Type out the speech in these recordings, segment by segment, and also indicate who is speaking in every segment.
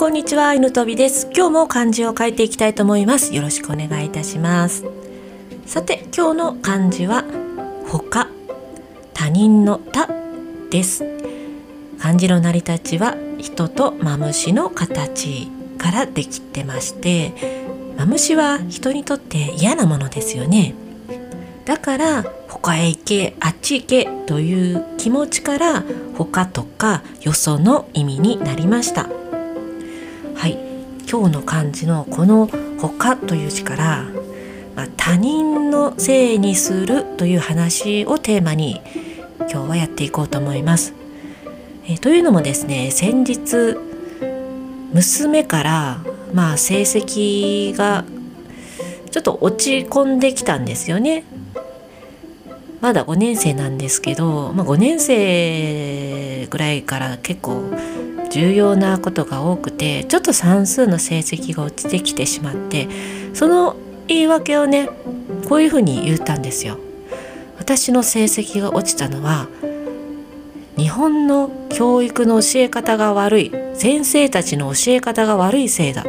Speaker 1: こんにちは犬飛びです。今日も漢字を書いていきたいと思います。よろしくお願いいたします。さて今日の漢字は他他人の他です。漢字の成り立ちは人とマムシの形からできてましてマムシは人にとって嫌なものですよね。だから他へ行けあっち行けという気持ちから他とかよその意味になりました。はい今日の漢字のこの「他」という字から、まあ、他人のせいにするという話をテーマに今日はやっていこうと思います。えというのもですね先日娘からまあ成績がちょっと落ち込んできたんですよね。まだ5年生なんですけど、まあ、5年生ぐらいから結構重要なことが多くてちょっと算数の成績が落ちてきてしまってその言い訳をねこういうふうに言ったんですよ。私の成績が落ちたのは日本の教育の教え方が悪い先生たちの教え方が悪いせいだ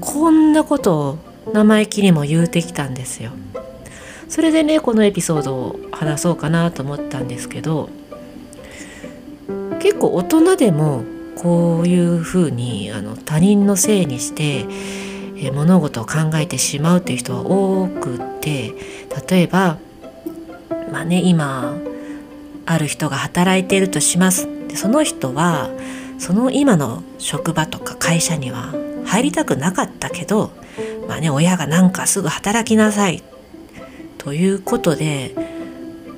Speaker 1: こんなことを生意気にも言うてきたんですよ。それでねこのエピソードを話そうかなと思ったんですけど結構大人でもこういうふうにあの他人のせいにしてえ物事を考えてしまうっていう人は多くて例えばまあね今ある人が働いているとします。でその人はその今の職場とか会社には入りたくなかったけどまあね親がなんかすぐ働きなさいということで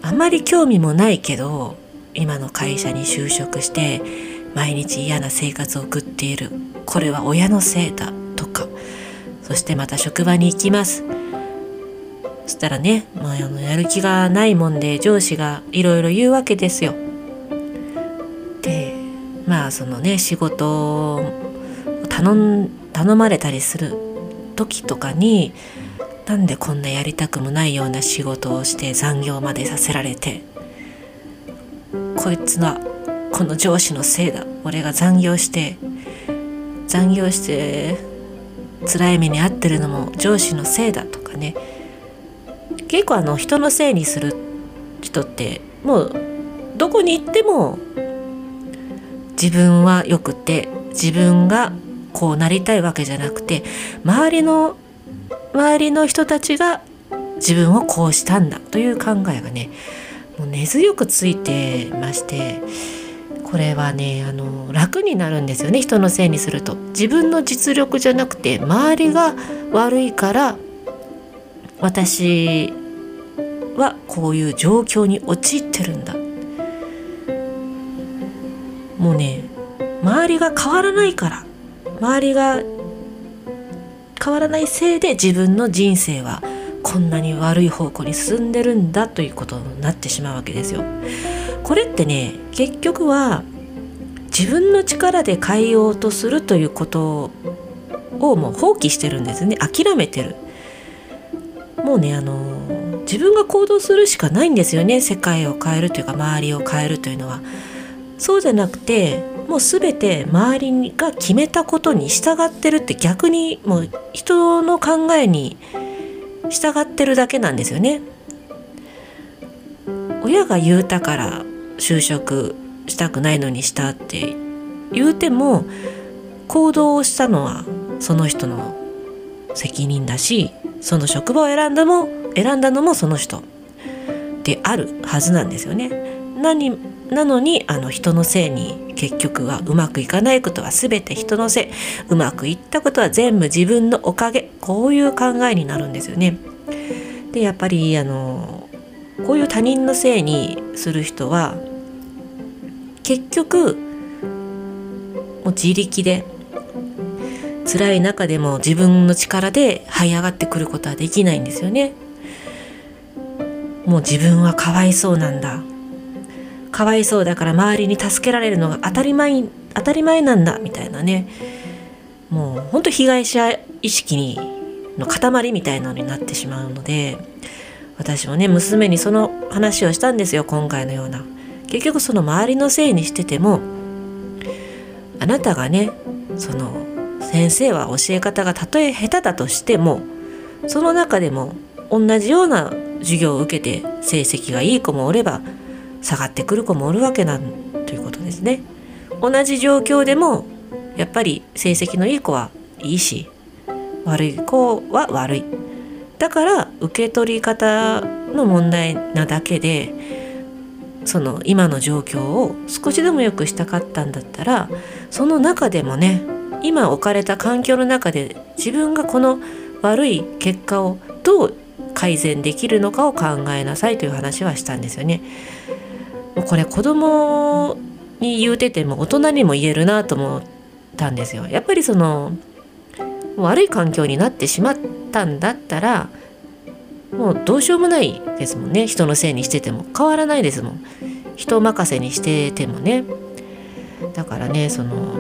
Speaker 1: あまり興味もないけど今の会社に就職して毎日嫌な生活を送っている。これは親のせいだ。とか。そしてまた職場に行きます。そしたらね、まあ、あのやる気がないもんで上司がいろいろ言うわけですよ。でまあそのね仕事を頼ん頼まれたりする時とかになんでこんなやりたくもないような仕事をして残業までさせられてこいつはこの上司のせいだ。俺が残業して残業して辛い目に遭ってるのも上司のせいだとかね。結構あの人のせいにする人ってもうどこに行っても自分はよくて自分がこうなりたいわけじゃなくて周りの周りの人たちが自分をこうしたんだという考えがねもう根強くついてましてこれはねあの楽になるんですよね人のせいにすると。自分の実力じゃなくて周りが悪いから私はこういう状況に陥ってるんだ。もうね周りが変わらないから。周りが変わらないせいで自分の人生はこんなに悪い方向に進んでるんだということになってしまうわけですよ。これってね結局は自分の力で変えようとするということをもう放棄してるんですね諦めてる。もうねあの自分が行動するしかないんですよね世界を変えるというか周りを変えるというのは。そうじゃなくてもう全て周りが決めたことに従ってるって逆にもう人の考えに従ってるだけなんですよね。親が言うたから就職したくないのにしたって言うても行動をしたのはその人の責任だしその職場を選んだも選んだのもその人であるはずなんですよね。何なのにあの人のせいに結局はうまくいかないことは全て人のせいうまくいったことは全部自分のおかげこういう考えになるんですよね。でやっぱりあのこういう他人のせいにする人は結局もう自力で辛い中でも自分の力で這い上がってくることはできないんですよね。もう自分はかわいそうなんだかわいそうだから周りに助けられるのが当たり前当たり前なんだみたいなね。もうほんと被害者意識にの塊みたいなのになってしまうので私もね娘にその話をしたんですよ今回のような。結局その周りのせいにしててもあなたがねその先生は教え方がたとえ下手だとしてもその中でも同じような授業を受けて成績がいい子もおれば下がってくる子もおるわけなんということですね。同じ状況でもやっぱり成績のいい子はいいし悪い子は悪いだから受け取り方の問題なだけでその今の状況を少しでも良くしたかったんだったらその中でもね今置かれた環境の中で自分がこの悪い結果をどう改善できるのかを考えなさいという話はしたんですよね。もうこれ子供に言うてても大人にも言えるなと思ったんですよ。やっぱりその悪い環境になってしまったんだったらもうどうしようもないですもんね。人のせいにしてても。変わらないですもん。人任せにしててもね。だからねその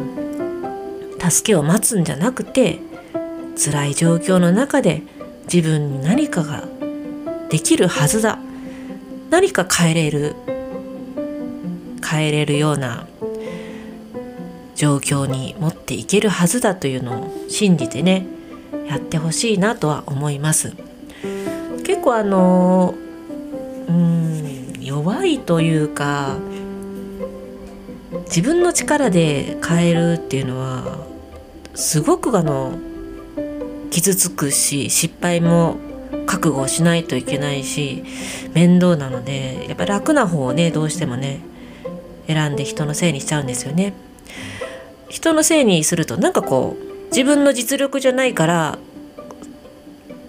Speaker 1: 助けを待つんじゃなくて辛い状況の中で自分に何かができるはずだ。何か変えれる変えれるような状況に持っていけるはずだというのを信じてねやってほしいなとは思います。結構あのうん弱いというか自分の力で変えるっていうのはすごくあの傷つくし失敗も覚悟しないといけないし面倒なのでやっぱ楽な方をねどうしてもね選んで人のせいにしちゃうんですよね。人のせいにするとなんかこう自分の実力じゃないから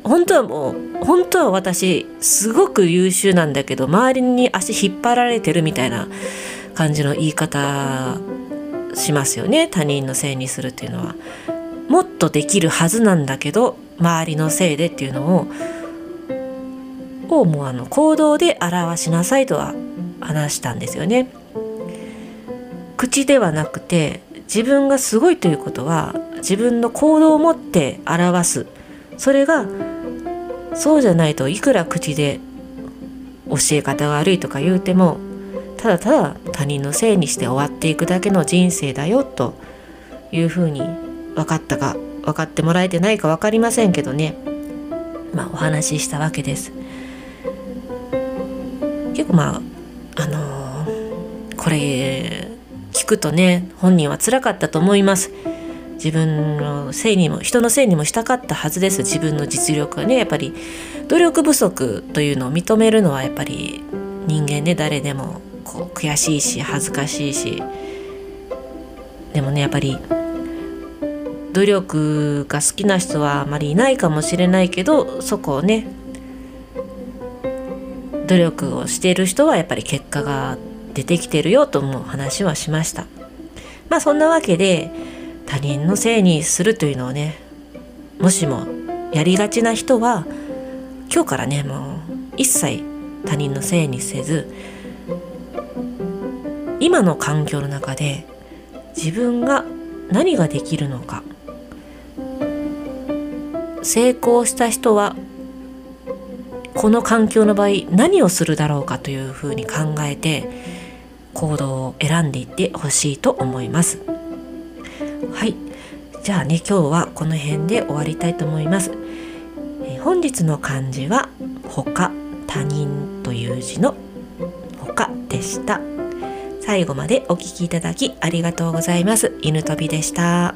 Speaker 1: 本当はもう本当は私すごく優秀なんだけど周りに足引っ張られてるみたいな感じの言い方しますよね他人のせいにするっていうのは。もっとできるはずなんだけど周りのせいでっていうのををもうあの行動で表しなさいとは話したんですよね。口ではなくて自分がすごいということは自分の行動を持って表すそれがそうじゃないといくら口で教え方が悪いとか言うてもただただ他人のせいにして終わっていくだけの人生だよというふうに分かったか分かってもらえてないか分かりませんけどねまあお話ししたわけです。結構まああのー、これくとね本人は辛かったと思います。自分のせいにも人のせいにもしたかったはずです。自分の実力はねやっぱり努力不足というのを認めるのはやっぱり人間で誰でもこう悔しいし恥ずかしいし。でもねやっぱり努力が好きな人はあまりいないかもしれないけどそこをね努力をしている人はやっぱり結果が出てきてるよとも話はしました。まあそんなわけで他人のせいにするというのをねもしもやりがちな人は今日からねもう一切他人のせいにせず今の環境の中で自分が何ができるのか成功した人はこの環境の場合何をするだろうかというふうに考えて行動を選んでいってほしいと思います。はい。じゃあね今日はこの辺で終わりたいと思います、え本日の漢字は他他人という字の他でした。最後までお聴きいただきありがとうございます。犬飛びでした。